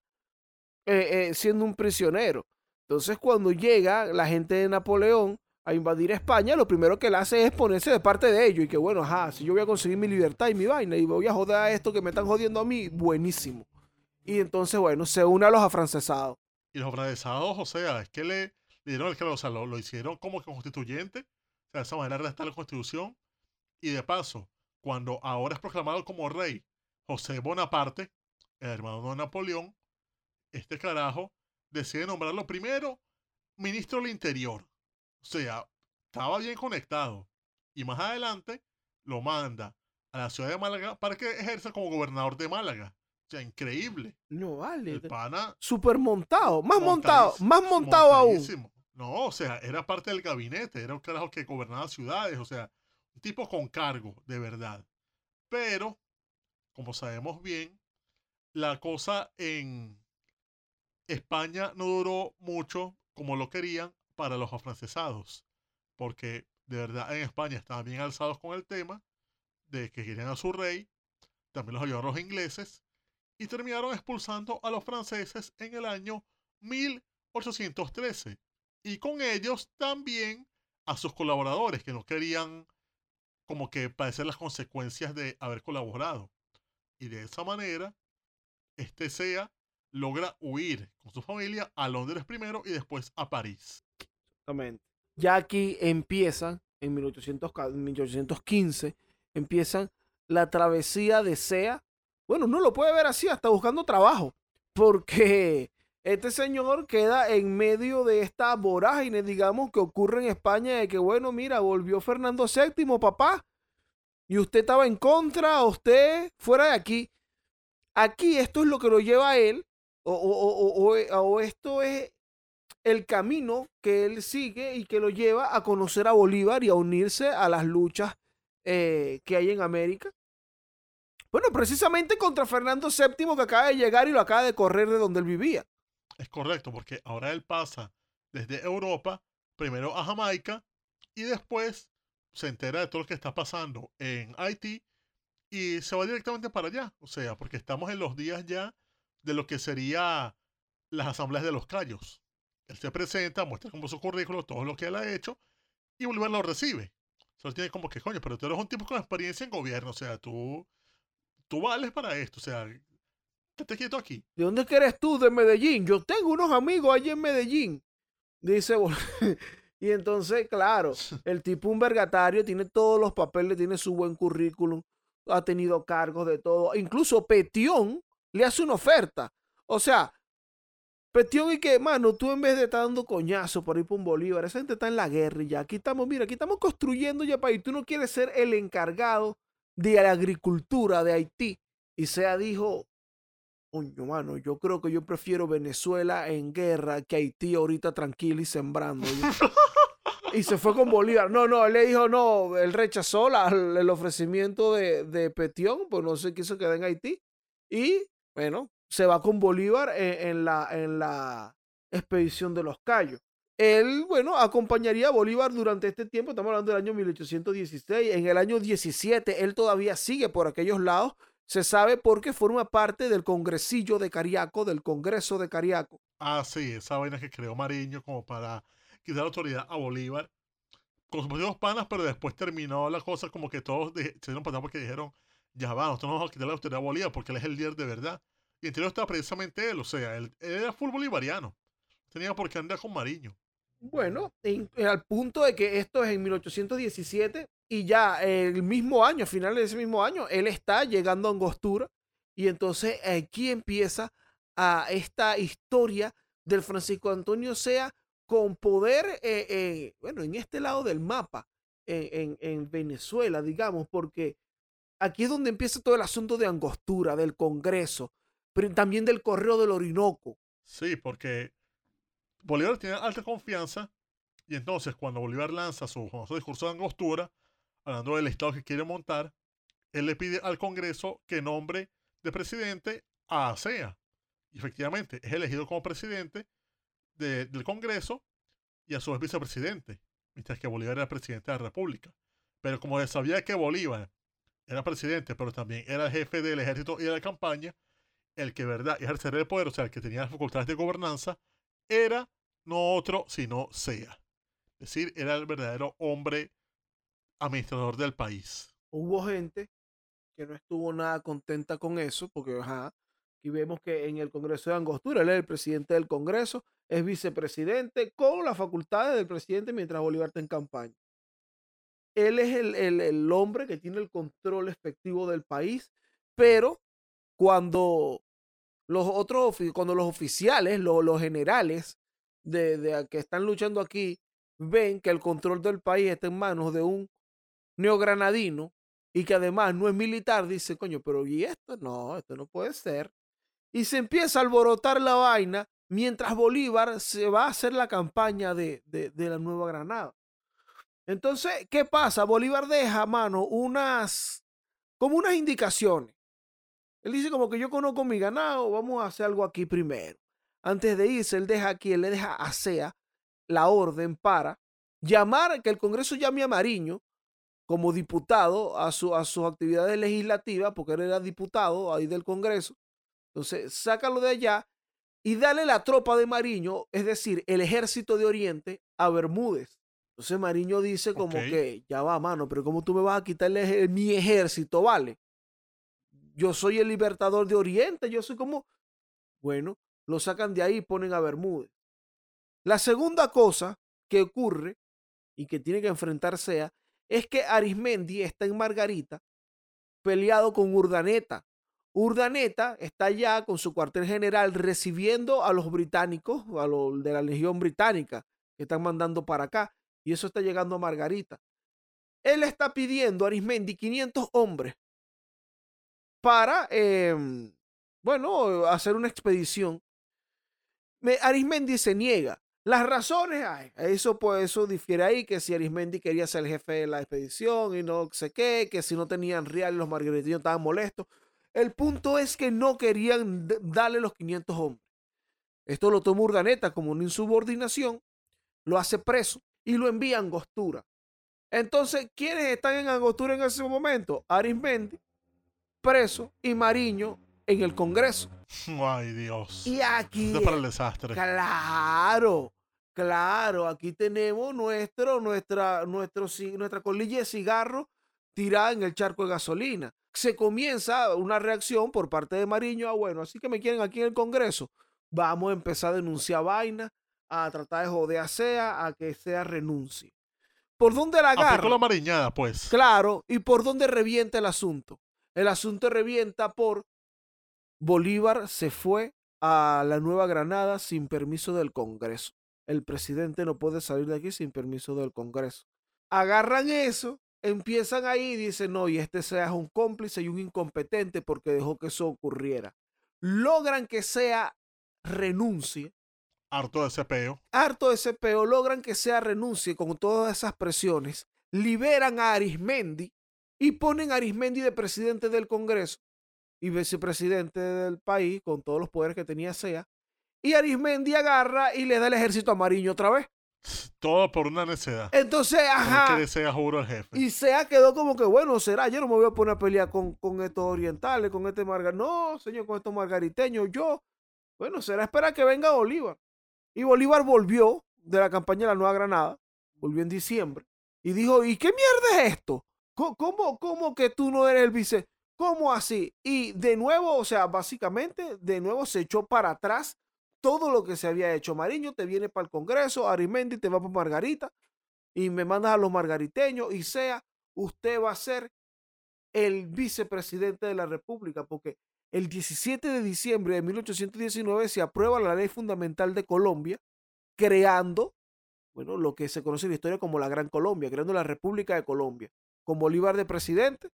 eh, eh, siendo un prisionero. Entonces, cuando llega la gente de Napoleón a invadir España, lo primero que él hace es ponerse de parte de ellos y que, bueno, ajá, si yo voy a conseguir mi libertad y mi vaina y voy a joder a esto que me están jodiendo a mí, buenísimo. Y entonces, bueno, se une a los afrancesados. Y los francesados, o sea, es que le, le dieron el claro, o sea, lo, lo hicieron como constituyente, o sea, esa manera la constitución. Y de paso, cuando ahora es proclamado como rey José Bonaparte, el hermano de Napoleón, este carajo decide nombrarlo primero ministro del Interior. O sea, estaba bien conectado. Y más adelante lo manda a la ciudad de Málaga para que ejerza como gobernador de Málaga. Sea, increíble. No vale. El pana. Super montado. Más montado. Más montado aún. No, o sea, era parte del gabinete. Era un carajo que gobernaba ciudades. O sea, un tipo con cargo, de verdad. Pero, como sabemos bien, la cosa en España no duró mucho como lo querían para los afrancesados. Porque de verdad en España estaban bien alzados con el tema de que querían a su rey, también los ayudaron los ingleses, y terminaron expulsando a los franceses en el año 1813. Y con ellos también a sus colaboradores que no querían como que padecer las consecuencias de haber colaborado. Y de esa manera, este SEA logra huir con su familia a Londres primero y después a París. Exactamente. Ya aquí empiezan, en 1815, empiezan la travesía de Sea. Bueno, no lo puede ver así, hasta buscando trabajo, porque este señor queda en medio de esta vorágine, digamos, que ocurre en España, de que, bueno, mira, volvió Fernando VII, papá, y usted estaba en contra, usted fuera de aquí. Aquí esto es lo que lo lleva a él, o, o esto es el camino que él sigue y que lo lleva a conocer a Bolívar y a unirse a las luchas eh, que hay en América. Bueno, precisamente contra Fernando VII que acaba de llegar y lo acaba de correr de donde él vivía. Es correcto, porque ahora él pasa desde Europa, primero a Jamaica, y después se entera de todo lo que está pasando en Haití y se va directamente para allá. O sea, porque estamos en los días ya de lo que sería las asambleas de los callos. Él se presenta, muestra como su currículo, todo lo que él ha hecho, y Bolívar lo recibe. Solo tiene como que, coño, pero tú eres un tipo con experiencia en gobierno, o sea, tú, tú vales para esto, o sea, te quieto aquí. ¿De dónde eres tú? De Medellín. Yo tengo unos amigos allí en Medellín. Dice, y entonces, claro, el tipo un vergatario, tiene todos los papeles, tiene su buen currículum, ha tenido cargos de todo. Incluso Petión le hace una oferta. O sea, Petión y que, mano, tú en vez de estar dando coñazo por ir por un Bolívar, esa gente está en la guerra y ya. Aquí estamos, mira, aquí estamos construyendo ya país. Tú no quieres ser el encargado de la agricultura de Haití. Y sea dijo, coño, mano, yo creo que yo prefiero Venezuela en guerra que Haití ahorita tranquilo y sembrando. y se fue con Bolívar. No, no, él le dijo, no, él rechazó el ofrecimiento de, de Petión, pues no se quiso quedar en Haití. Y bueno, se va con Bolívar en, la, en la expedición de los Cayos. Él, bueno, acompañaría a Bolívar durante este tiempo, estamos hablando del año 1816, en el año 17 él todavía sigue por aquellos lados, se sabe porque forma parte del congresillo de Cariaco, del Congreso de Cariaco. Ah, sí, esa vaina que creó Mariño como para quitar autoridad a Bolívar. Con sus panas, pero después terminó la cosa como que todos se dieron para porque dijeron, ya va, nosotros no vamos a quitar la autoridad a Bolívar porque él es el líder de verdad. Y entre ellos estaba precisamente él, o sea, él, era full bolivariano. Tenía por qué andar con Mariño. Bueno, al punto de que esto es en 1817 y ya el mismo año, a finales de ese mismo año, él está llegando a Angostura y entonces aquí empieza a esta historia del Francisco Antonio Sea con poder, eh, eh, bueno, en este lado del mapa, en, en Venezuela, digamos, porque aquí es donde empieza todo el asunto de Angostura, del Congreso, pero también del correo del Orinoco. Sí, porque Bolívar tiene alta confianza y entonces cuando Bolívar lanza su famoso discurso de angostura, hablando del estado que quiere montar, él le pide al Congreso que nombre de presidente a ASEA. Y efectivamente es elegido como presidente del Congreso y a su vez vicepresidente, mientras que Bolívar era presidente de la República. Pero como él sabía que Bolívar era presidente, pero también era el jefe del ejército y de la campaña, el que verdad ejercer el poder, o sea, el que tenía las facultades de gobernanza, era no otro sino Sea. Es decir, era el verdadero hombre administrador del país. Hubo gente que no estuvo nada contenta con eso, porque ajá, aquí vemos que en el Congreso de Angostura, él es el presidente del Congreso, es vicepresidente con las facultades del presidente mientras Bolívar está en campaña. Él es el, el hombre que tiene el control efectivo del país, pero cuando los otros, cuando los oficiales, los, generales de, de, que están luchando aquí, ven que el control del país está en manos de un neogranadino y que además no es militar, dice, coño, pero ¿y esto? No, esto no puede ser. Y se empieza a alborotar la vaina mientras Bolívar se va a hacer la campaña de, de la Nueva Granada. Entonces, ¿qué pasa? Bolívar deja, mano, unas, como unas indicaciones. Él dice como que yo conozco mi ganado, vamos a hacer algo aquí primero. Antes de irse, él deja aquí, él le deja a SEA la orden para llamar, que el Congreso llame a Mariño como diputado a, su, a sus actividades legislativas, porque él era diputado ahí del Congreso. Entonces, sácalo de allá y dale la tropa de Mariño, es decir, el ejército de Oriente, a Bermúdez. Entonces Mariño dice como que, ya va, mano, pero ¿cómo tú me vas a quitarle mi ejército, vale? Yo soy el libertador de Oriente, yo soy como... Bueno, lo sacan de ahí y ponen a Bermúdez. La segunda cosa que ocurre y que tiene que enfrentarse es que Arismendi está en Margarita peleado con Urdaneta. Urdaneta está ya con su cuartel general recibiendo a los británicos, a los de la Legión Británica que están mandando para acá y eso está llegando a Margarita. Él está pidiendo a Arismendi 500 hombres para, em, bueno, hacer una expedición. Arismendi se niega. Las razones hay. Eso, pues, eso difiere ahí, que si Arismendi quería ser el jefe de la expedición y no sé qué, que si no tenían real los margaritinos estaban molestos. El punto es que no querían darle los 500 hombres. Esto lo toma Urdaneta como una insubordinación, lo hace preso y lo envía a Angostura. Entonces, ¿quiénes están en Angostura en ese momento? Arismendi, preso, y Mariño en el Congreso. Ay, Dios. Y aquí. para el desastre. Claro, claro. Aquí tenemos nuestro, nuestra, nuestro, nuestra colilla de cigarro tirada en el charco de gasolina. Se comienza una reacción por parte de Mariño. Ah, bueno, así que me quieren aquí en el Congreso. Vamos a empezar a denunciar vainas a tratar de joder a Sea a que Sea renuncie. ¿Por dónde la agarra? la mariñada, pues. Claro, y por dónde revienta el asunto. El asunto revienta por Bolívar se fue a la Nueva Granada sin permiso del Congreso. El presidente no puede salir de aquí sin permiso del Congreso. Agarran eso, empiezan ahí y dicen, no, y este sea un cómplice y un incompetente porque dejó que eso ocurriera. Logran que sea renuncie Harto de ese peo. Harto de ese peo, logran que sea renuncie con todas esas presiones, liberan a Arismendi y ponen a Arismendi de presidente del Congreso y vicepresidente del país con todos los poderes que tenía SEA. Y Arismendi agarra y le da el ejército a Mariño otra vez. Todo por una necedad. Entonces, ajá. Que sea juro el jefe. Y SEA quedó como que, bueno, será, yo no me voy a poner a pelear con, con estos orientales, con este margar. No, señor, con estos margariteños. Yo, bueno, será esperar que venga Bolívar. Y Bolívar volvió de la campaña de la Nueva Granada, volvió en diciembre, y dijo, ¿y qué mierda es esto? ¿Cómo, cómo, que tú no eres el vice? ¿Cómo así? Y de nuevo, o sea, básicamente, de nuevo se echó para atrás todo lo que se había hecho. Mariño te viene para el Congreso, Arimendi te va para Margarita, y me mandas a los margariteños, y sea, usted va a ser el vicepresidente de la República, porque el 17 de diciembre de 1819 se aprueba la ley fundamental de Colombia, creando, bueno, lo que se conoce en la historia como la Gran Colombia, creando la República de Colombia, con Bolívar de presidente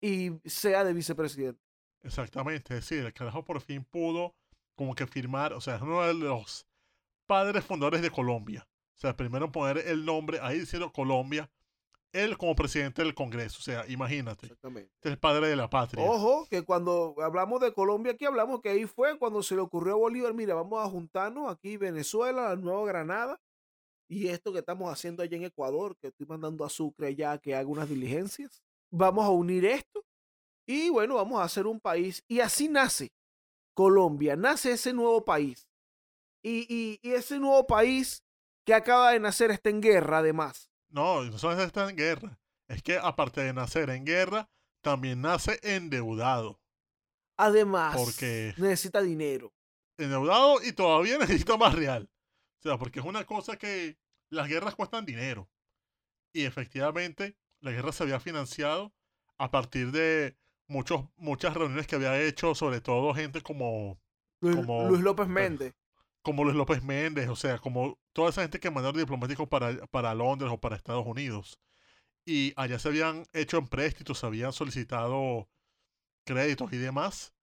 y sea de vicepresidente. Exactamente, es decir, el carajo por fin pudo como que firmar, o sea, es uno de los padres fundadores de Colombia. O sea, primero poner el nombre ahí diciendo Colombia él como presidente del Congreso. O sea, imagínate. Exactamente. Este es el padre de la patria. Ojo, que cuando hablamos de Colombia, aquí hablamos que ahí fue cuando se le ocurrió a Bolívar, mira, vamos a juntarnos aquí Venezuela, la Nueva Granada, y esto que estamos haciendo allá en Ecuador, que estoy mandando a Sucre allá que haga unas diligencias. Vamos a unir esto y bueno, vamos a hacer un país. Y así nace Colombia, nace ese nuevo país. Y, y ese nuevo país que acaba de nacer está en guerra además. No, no solo está en guerra. Es que aparte de nacer en guerra, también nace endeudado. Además, necesita dinero. Endeudado y todavía necesita más real. O sea, porque es una cosa que las guerras cuestan dinero. Y efectivamente, la guerra se había financiado a partir de muchos, muchas reuniones que había hecho, sobre todo gente como Luis, como, Luis López Méndez. Como Luis López Méndez, o sea, como toda esa gente que mandaron diplomáticos para, para Londres o para Estados Unidos. Y allá se habían hecho empréstitos, se habían solicitado créditos y demás.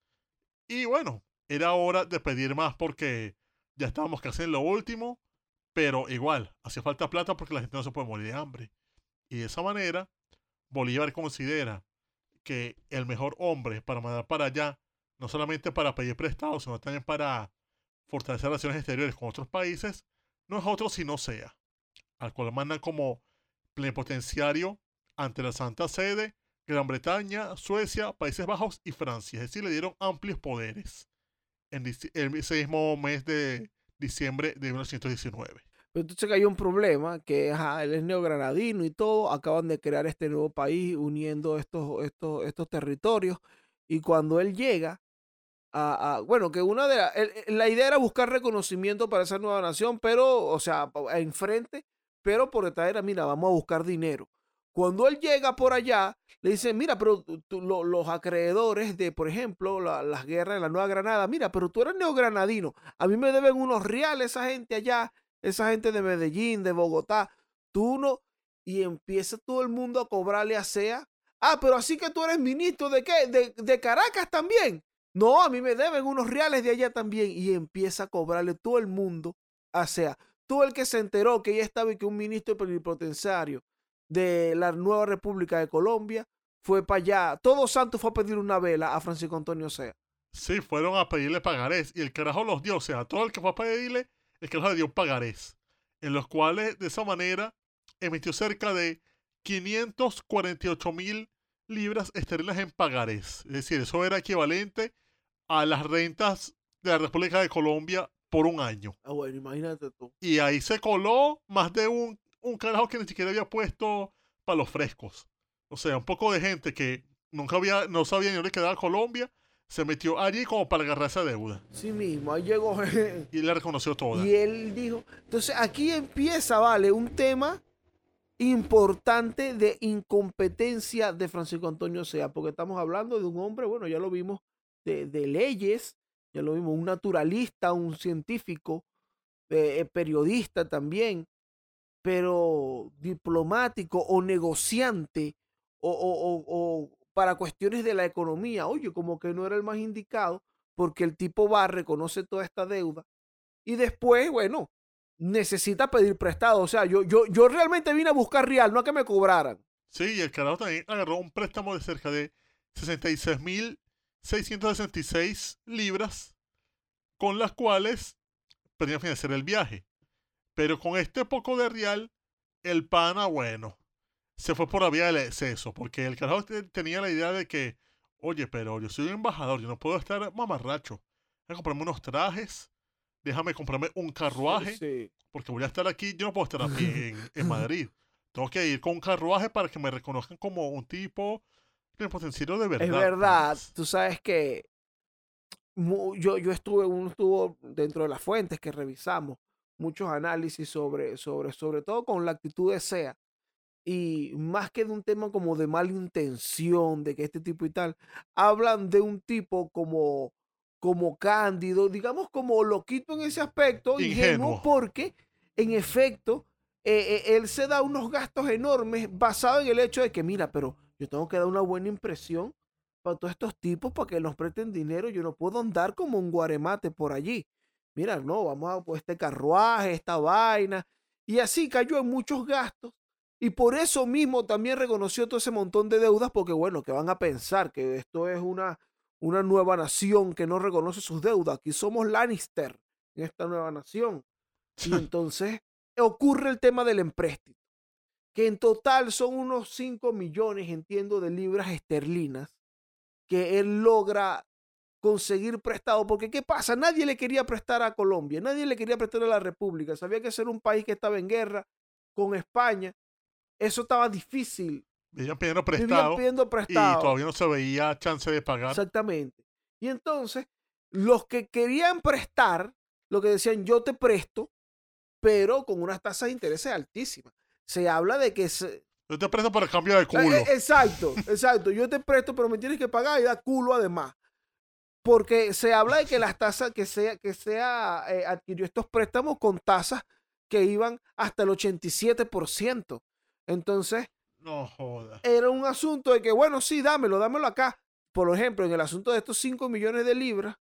Y bueno, era hora de pedir más porque ya estábamos casi en lo último, pero igual, hacía falta plata porque la gente no se puede morir de hambre. Y de esa manera, Bolívar considera que el mejor hombre para mandar para allá, no solamente para pedir prestados, sino también para fortalecer relaciones exteriores con otros países, no es otro sino sea, al cual mandan como plenipotenciario ante la Santa Sede, Gran Bretaña, Suecia, Países Bajos y Francia. Es decir, le dieron amplios poderes en ese mismo mes de diciembre de 1919. Pero entonces que hay un problema, que él es neogranadino y todo, acaban de crear este nuevo país uniendo estos, estos, estos territorios. Y cuando él llega a, bueno, que una de la idea era buscar reconocimiento para esa nueva nación, pero, o sea, enfrente, pero por detrás era, mira, vamos a buscar dinero. Cuando él llega por allá, le dicen, mira, pero los acreedores de, por ejemplo, las guerras de la Nueva Granada, mira, pero tú eres neogranadino, a mí me deben unos reales esa gente allá, esa gente de Medellín, de Bogotá, tú no, y empieza todo el mundo a cobrarle a SEA. Ah, pero así que tú eres ministro de qué? De, de Caracas también. No, a mí me deben unos reales de allá también. Y empieza a cobrarle todo el mundo a SEA. Todo el que se enteró que ya estaba y que un ministro plenipotenciario de la nueva República de Colombia fue para allá. Todo Santo fue a pedir una vela a Francisco Antonio Sea. Sí, fueron a pedirle pagarés y el carajo los dio. O sea, todo el que fue a pedirle es que le dio pagarés, en los cuales de esa manera emitió cerca de 548 mil libras esterlinas en pagarés. Es decir, eso era equivalente a las rentas de la República de Colombia por un año. Ah, bueno, imagínate tú. Y ahí se coló más de un, un carajo que ni siquiera había puesto para los frescos. O sea, un poco de gente que nunca había, no sabía ni dónde quedaba Colombia se metió allí como para agarrar esa deuda. Sí mismo, ahí llegó. y le reconoció todo. Y él dijo, entonces aquí empieza, vale, un tema importante de incompetencia de Francisco Antonio Sea, porque estamos hablando de un hombre, bueno, ya lo vimos, de, leyes, ya lo vimos, un naturalista, un científico, eh, eh, periodista también, pero diplomático o negociante o para cuestiones de la economía, oye, como que no era el más indicado, porque el tipo va, reconoce toda esta deuda y después, bueno, necesita pedir prestado. O sea, yo, yo, yo realmente vine a buscar real, no a que me cobraran. Sí, y el carajo también agarró un préstamo de cerca de 66.666 libras, con las cuales podía financiar el viaje. Pero con este poco de real, el pana, bueno, se fue por la vía del exceso, porque el carajo tenía la idea de que, oye, pero yo soy un embajador, yo no puedo estar mamarracho. Déjame comprarme unos trajes, déjame comprarme un carruaje, porque voy a estar aquí, yo no puedo estar aquí en, Madrid. Tengo que ir con un carruaje para que me reconozcan como un tipo de potencial de verdad. Es verdad, tú sabes que yo, yo estuve, uno estuvo dentro de las fuentes que revisamos, muchos análisis sobre, sobre, sobre todo con la actitud de SEA y más que de un tema como de mala intención, de que este tipo y tal, hablan de un tipo como, como cándido, digamos como loquito en ese aspecto, ingenuo, porque en efecto eh, eh, él se da unos gastos enormes basado en el hecho de que, mira, pero yo tengo que dar una buena impresión para todos estos tipos para que nos presten dinero, yo no puedo andar como un guaremate por allí. Mira, no, vamos a pues este carruaje, esta vaina. Y así cayó en muchos gastos y por eso mismo también reconoció todo ese montón de deudas, porque bueno, que van a pensar que esto es una, una nueva nación que no reconoce sus deudas. Aquí somos Lannister en esta nueva nación. Y entonces ocurre el tema del empréstito, que en total son unos 5 millones, entiendo, de libras esterlinas que él logra conseguir prestado. Porque ¿qué pasa? Nadie le quería prestar a Colombia, nadie le quería prestar a la República. Sabía que ser un país que estaba en guerra con España eso estaba difícil. Vivían pidiendo prestado, pidiendo prestado. Y todavía no se veía chance de pagar. Exactamente. Y entonces, los que querían prestar, lo que decían, yo te presto, pero con unas tasas de interés altísimas. Se habla de que... Se... Yo te presto para el cambio de culo. Eh, exacto, exacto. Yo te presto, pero me tienes que pagar y da culo además. Porque se habla de que las tasas, que sea, que sea, eh, adquirió estos préstamos con tasas que iban hasta el 87%. Entonces, No joda. era un asunto de que, bueno, sí, dámelo, dámelo acá. Por ejemplo, en el asunto de estos 5 millones de libras,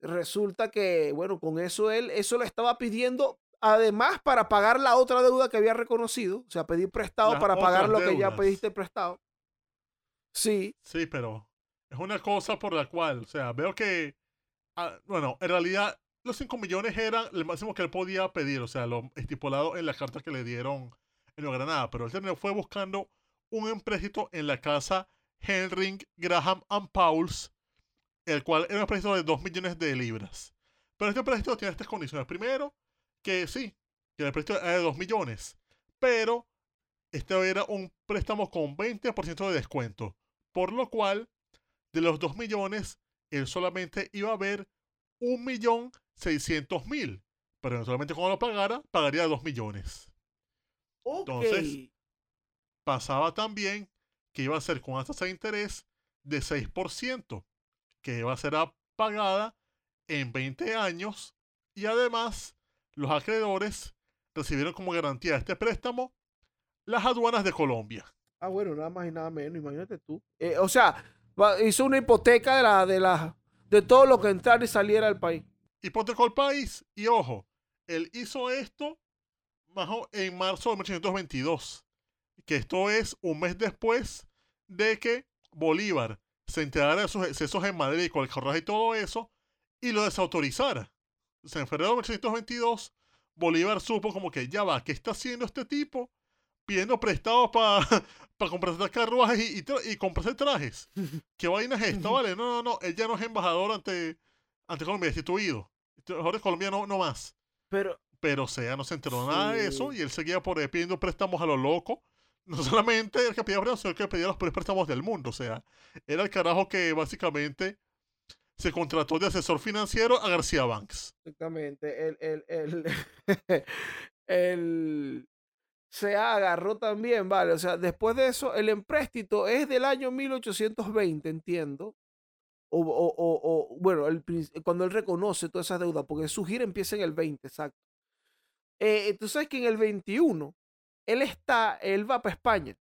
resulta que, bueno, con eso él, eso le estaba pidiendo, además, para pagar la otra deuda que había reconocido, o sea, pedir prestado Las para pagar lo que ya pediste prestado. Sí, Sí, pero es una cosa por la cual, o sea, veo que, ah, bueno, en realidad los 5 millones eran el máximo que él podía pedir, o sea, lo estipulado en la carta que le dieron en Nueva Granada, pero él terminó fue buscando un empréstito en la casa Henry Graham and Pauls, el cual era un préstamo de 2 millones de libras. Pero este préstamo tiene estas condiciones. Primero, que sí, que el préstamo era de 2 millones, pero este era un préstamo con 20% de descuento, por lo cual de los 2 millones, él solamente iba a ver 1.600.000, pero eventualmente cuando lo pagara, pagaría 2 millones. ok. Entonces, pasaba también que iba a ser con una tasa de interés de 6%, que iba a ser pagada en 20 años y además los acreedores recibieron como garantía de este préstamo las aduanas de Colombia. Ah, bueno, nada más y nada menos, imagínate tú. Eh, o sea, hizo una hipoteca de la, de la, de todo lo que entrara y saliera del país. Hipotecó el país y ojo, él hizo esto en marzo de 1822, que esto es un mes después de que Bolívar se enterara de sus excesos en Madrid con el corraje y todo eso y lo desautorizara. En febrero de 1822, Bolívar supo como que ya va, ¿qué está haciendo este tipo? Pidiendo prestados para comprarse carruajes y, y, tra- y comprarse trajes. ¿Qué vaina es esta? Vale, no, no, no, él ya no es embajador ante, ante Colombia, destituido. Es Colombia no, no más. Pero, Pero, o sea, no se enteró nada de eso y él seguía por ahí pidiendo préstamos a lo loco. No solamente el que pedía préstamos, sino el que pedía los peores préstamos del mundo. O sea, era el carajo que básicamente se contrató de asesor financiero a García Banks. exactamente, el, el, el, el- se agarró también, vale. O sea, después de eso, el empréstito es del año 1820, entiendo. O, o- o- o, bueno, el cuando él reconoce todas esas deudas, porque su gira empieza en el 20, exacto. Eh, tú sabes que en el 21, él está, él va para España.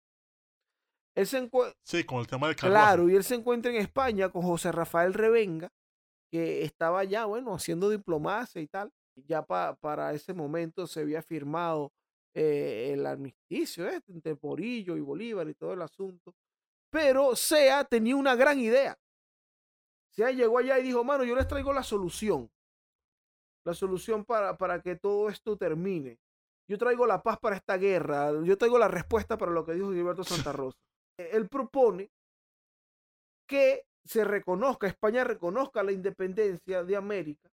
Él se encuentra. Sí, con el tema del carruaje. Claro, y él se encuentra en España con José Rafael Revenga, que estaba ya, bueno, haciendo diplomacia y tal. Ya pa- para ese momento se había firmado eh, el armisticio este, entre Morillo y Bolívar y todo el asunto. Pero Sea tenía una gran idea. Sea llegó allá y dijo, mano, yo les traigo la solución. La solución para, para que todo esto termine. Yo traigo la paz para esta guerra. Yo traigo la respuesta para lo que dijo Gilberto Santa Rosa. Eh, Él propone que se reconozca, España reconozca la independencia de América,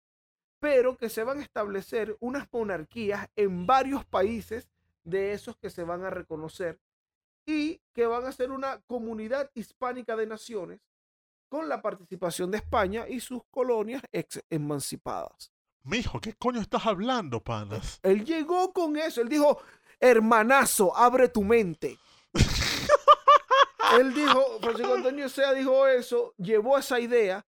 pero que se van a establecer unas monarquías en varios países de esos que se van a reconocer y que van a ser una comunidad hispánica de naciones con la participación de España y sus colonias ex emancipadas. Mijo, ¿qué coño estás hablando, panas? Él llegó con eso, él dijo, hermanazo, abre tu mente. él dijo, Francisco Antonio Sea dijo eso, llevó esa idea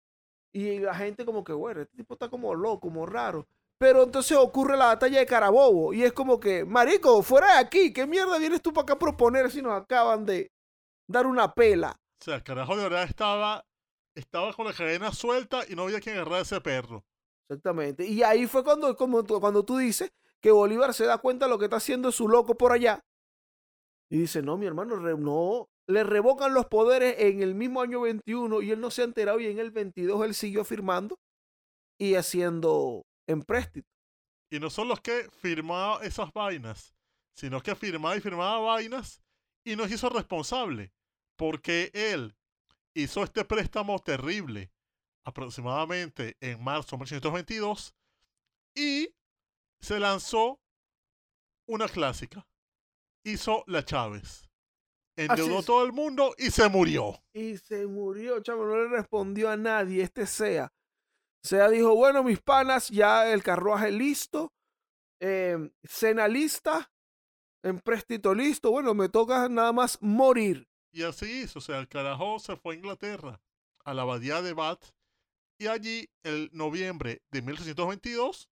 y la gente como que, bueno, este tipo está como loco, como raro. Pero entonces ocurre la batalla de Carabobo y es como que, marico, fuera de aquí, ¿qué mierda vienes tú para acá a proponer si nos acaban de dar una pela? O sea, el carajo de verdad estaba, estaba con la cadena suelta y no había quien agarrar a ese perro. Exactamente. Y ahí fue cuando, como tú- cuando tú dices que Bolívar se da cuenta de lo que está haciendo su loco por allá. Y dice, no, mi hermano, no. Le revocan los poderes en el mismo año 21 y él no se ha enterado y en el 22 él siguió firmando y haciendo empréstito. Y no son los que firmaba esas vainas, sino que firmaba y firmaba vainas y nos hizo responsable. Porque él hizo este préstamo terrible aproximadamente en marzo de 1822 y se lanzó una clásica. Hizo la Chávez. Endeudó todo el mundo y se murió. Y se murió, chavo, no le respondió a nadie, este sea. Sea dijo, bueno, mis panas, ya el carruaje listo, eh, cena lista, empréstito listo, bueno, me toca nada más morir. Y así hizo. O sea, el carajo se fue a Inglaterra, a la abadía de Bath, Y allí, el noviembre de 1822,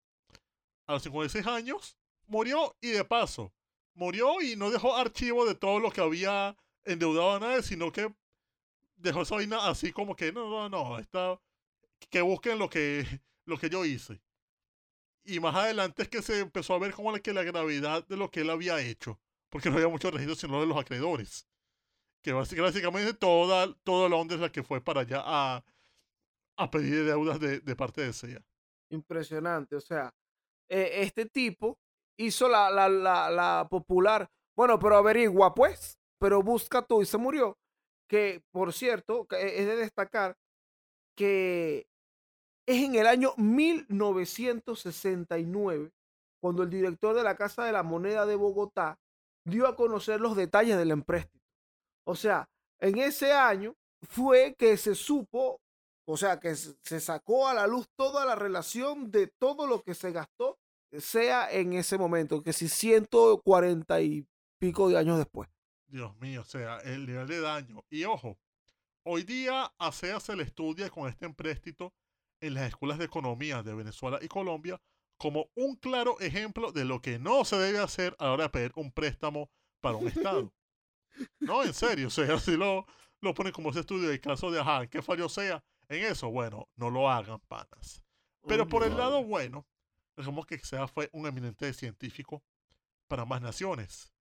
a los 56 años, murió y de paso, murió y no dejó archivo de todo lo que había endeudado a nadie, sino que dejó esa vaina así como que no, no, no, está, que busquen lo que, lo que yo hice. Y más adelante es que se empezó a ver como que la gravedad de lo que él había hecho, porque no había muchos registros sino de los acreedores. Que básicamente toda, toda Londres la que fue para allá a, a pedir deudas de, de parte de SEA. Impresionante, o sea, eh, este tipo hizo la, la, la, la popular, bueno, pero averigua pues, pero busca tú y se murió. Que, por cierto, es de destacar que es en el año 1969 cuando el director de la Casa de la Moneda de Bogotá dio a conocer los detalles del empréstito. O sea, en ese año fue que se supo, o sea, que se sacó a la luz toda la relación de todo lo que se gastó, sea en ese momento, que si 140 y pico de años después. Dios mío, o sea, el nivel de daño. Y ojo, hoy día a CEA se le estudia con este empréstito en las escuelas de economía de Venezuela y Colombia como un claro ejemplo de lo que no se debe hacer a la hora de pedir un préstamo para un Estado. No, en serio, o sea, si lo, lo ponen como ese estudio del caso de, ajá, ¿qué fallo sea en eso? Bueno, no lo hagan, panas. Pero por el lado bueno, digamos que SEA fue un eminente científico para más naciones.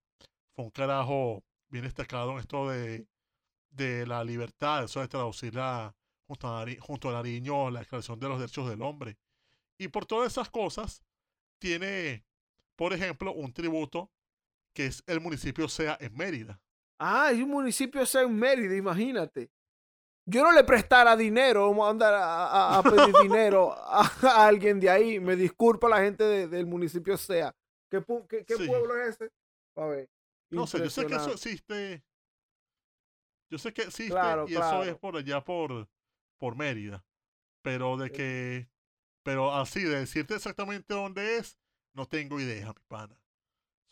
Fue un carajo bien destacado en esto de, de la libertad, eso de traducirla junto a, junto a Nariño, la Declaración de los Derechos del Hombre. Y por todas esas cosas, tiene, por ejemplo, un tributo que es el municipio SEA en Mérida. Ah, hay un municipio SEA en Mérida, imagínate. Yo no le prestara dinero, vamos a andar a, pedir dinero a, alguien de ahí. Me disculpa la gente del municipio SEA. ¿Qué, qué, pueblo es ese? A ver. No sé, yo sé que eso existe. Yo sé que existe y eso es por allá por, por Mérida. Pero de que. Pero así, de decirte exactamente dónde es, no tengo idea, mi pana.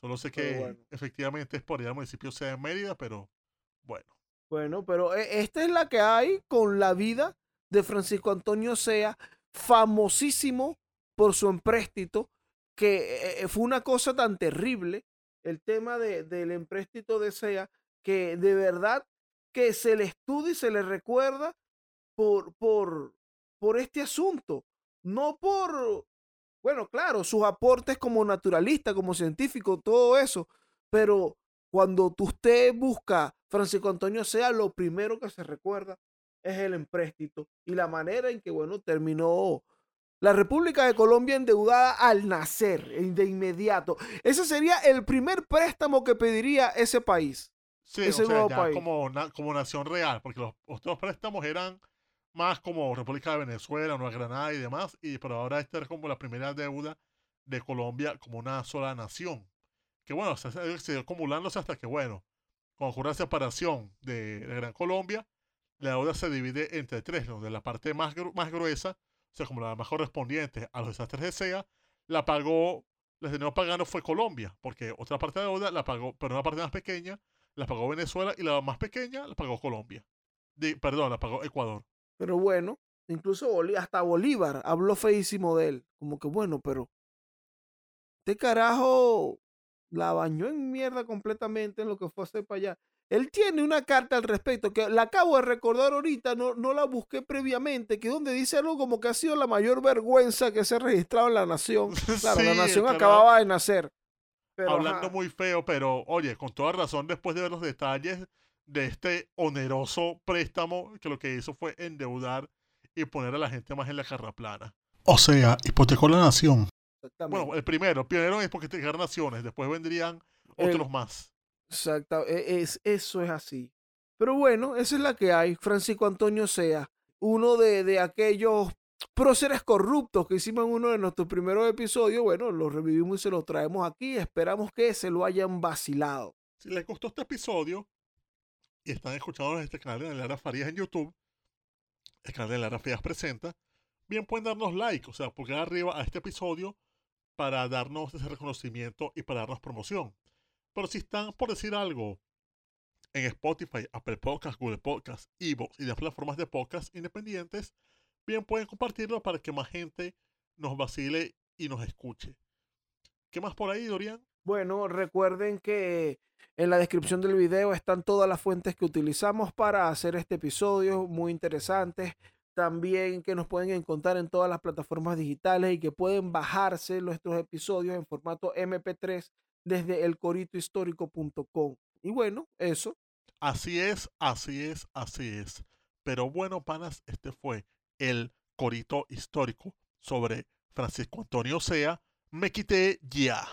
Solo sé que efectivamente es por allá el municipio sea de Mérida, pero bueno. Bueno, pero eh, esta es la que hay con la vida de Francisco Antonio Sea, famosísimo por su empréstito, que eh, eh, fue una cosa tan terrible el tema de, del empréstito de SEA, que de verdad que se le estudia y se le recuerda por, por, por este asunto, no por, bueno, claro, sus aportes como naturalista, como científico, todo eso, pero cuando usted busca Francisco Antonio Sea, lo primero que se recuerda es el empréstito y la manera en que, bueno, terminó la República de Colombia endeudada al nacer, de inmediato. Ese sería el primer préstamo que pediría ese país. Sí, ese o sea, ya Como, como nación real, porque los otros préstamos eran más como República de Venezuela, Nueva Granada y demás, y pero ahora esta es como la primera deuda de Colombia como una sola nación. Que bueno, se, se acumulándose hasta que, bueno, con ocurre la separación de, de, Gran Colombia, la deuda se divide entre tres, donde la parte más, más gruesa sea, como la más correspondiente a los desastres de SEA, la pagó, la terminó pagando fue Colombia, porque otra parte de la deuda la pagó, pero una parte más pequeña, la pagó Venezuela y la más pequeña la pagó Colombia. perdón, la pagó Ecuador. Pero bueno, incluso hasta Bolívar habló feísimo de él. Como que bueno, pero este carajo la bañó en mierda completamente en lo que fue a hacer para allá. Él tiene una carta al respecto que la acabo de recordar ahorita, no, no la busqué previamente, que donde dice algo como que ha sido la mayor vergüenza que se ha registrado en la nación. Claro, la nación acababa de nacer. Hablando muy feo, pero oye, con toda razón, después de ver los detalles de este oneroso préstamo, que lo que hizo fue endeudar y poner a la gente más en la carra plana. O sea, hipotecó la nación. Bueno, el primero, el pionero es porque naciones, después vendrían otros más. Exacto, e, es, eso es así. Pero bueno, esa es la que hay. Francisco Antonio Sea, uno de, de aquellos próceres corruptos que hicimos en uno de nuestros primeros episodios. Bueno, lo revivimos y se lo traemos aquí. Esperamos que se lo hayan vacilado. Si les gustó este episodio y están escuchando este canal de Lara Farías en YouTube, el canal de Lara Farías presenta, bien pueden darnos like, o sea, pulgar arriba a este episodio para darnos ese reconocimiento y para darnos promoción. Pero si están por decir algo en Spotify, Apple Podcasts, Google Podcasts, Evox y las plataformas de podcast independientes, bien pueden compartirlo para que más gente nos vacile y nos escuche. ¿Qué más por ahí, Dorian? Bueno, recuerden que en la descripción del video están todas las fuentes que utilizamos para hacer este episodio, muy interesantes. También que nos pueden encontrar en todas las plataformas digitales y que pueden bajarse nuestros episodios en formato MP3 desde elcoritohistórico.com. Y bueno, eso. Así es, así es, así es. Pero bueno, panas, este fue el corito histórico sobre Francisco Antonio Sea. Me quité ya.